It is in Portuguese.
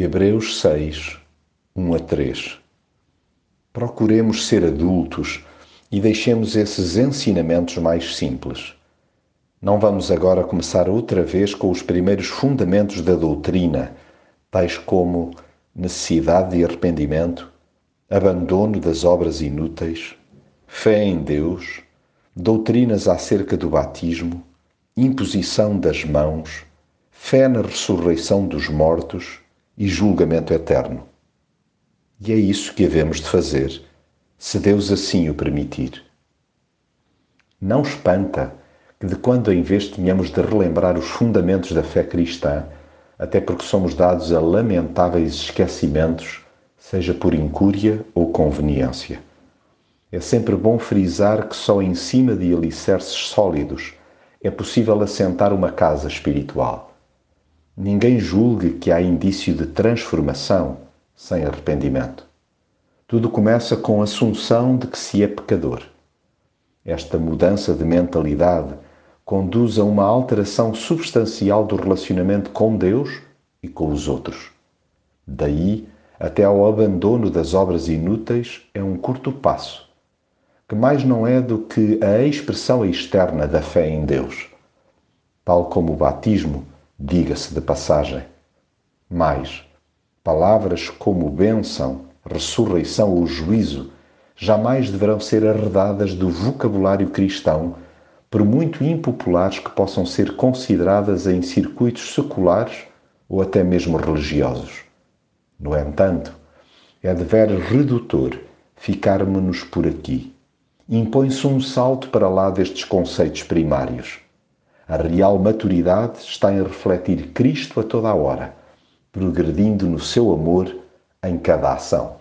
Hebreus 6, 1 a 3 Procuremos ser adultos e deixemos esses ensinamentos mais simples. Não vamos agora começar outra vez com os primeiros fundamentos da doutrina, tais como necessidade de arrependimento, abandono das obras inúteis, fé em Deus, doutrinas acerca do batismo, imposição das mãos, fé na ressurreição dos mortos e julgamento eterno. E é isso que havemos de fazer, se Deus assim o permitir. Não espanta que de quando em vez tenhamos de relembrar os fundamentos da fé cristã, até porque somos dados a lamentáveis esquecimentos, seja por incúria ou conveniência. É sempre bom frisar que só em cima de alicerces sólidos é possível assentar uma casa espiritual. Ninguém julgue que há indício de transformação sem arrependimento. Tudo começa com a assunção de que se é pecador. Esta mudança de mentalidade conduz a uma alteração substancial do relacionamento com Deus e com os outros. Daí até ao abandono das obras inúteis é um curto passo, que mais não é do que a expressão externa da fé em Deus. Tal como o batismo diga-se de passagem. Mais, palavras como bênção, ressurreição ou juízo jamais deverão ser arredadas do vocabulário cristão, por muito impopulares que possam ser consideradas em circuitos seculares ou até mesmo religiosos. No entanto, é de veras redutor ficarmos-nos por aqui. Impõe-se um salto para lá destes conceitos primários. A real maturidade está em refletir Cristo a toda a hora, progredindo no seu amor em cada ação.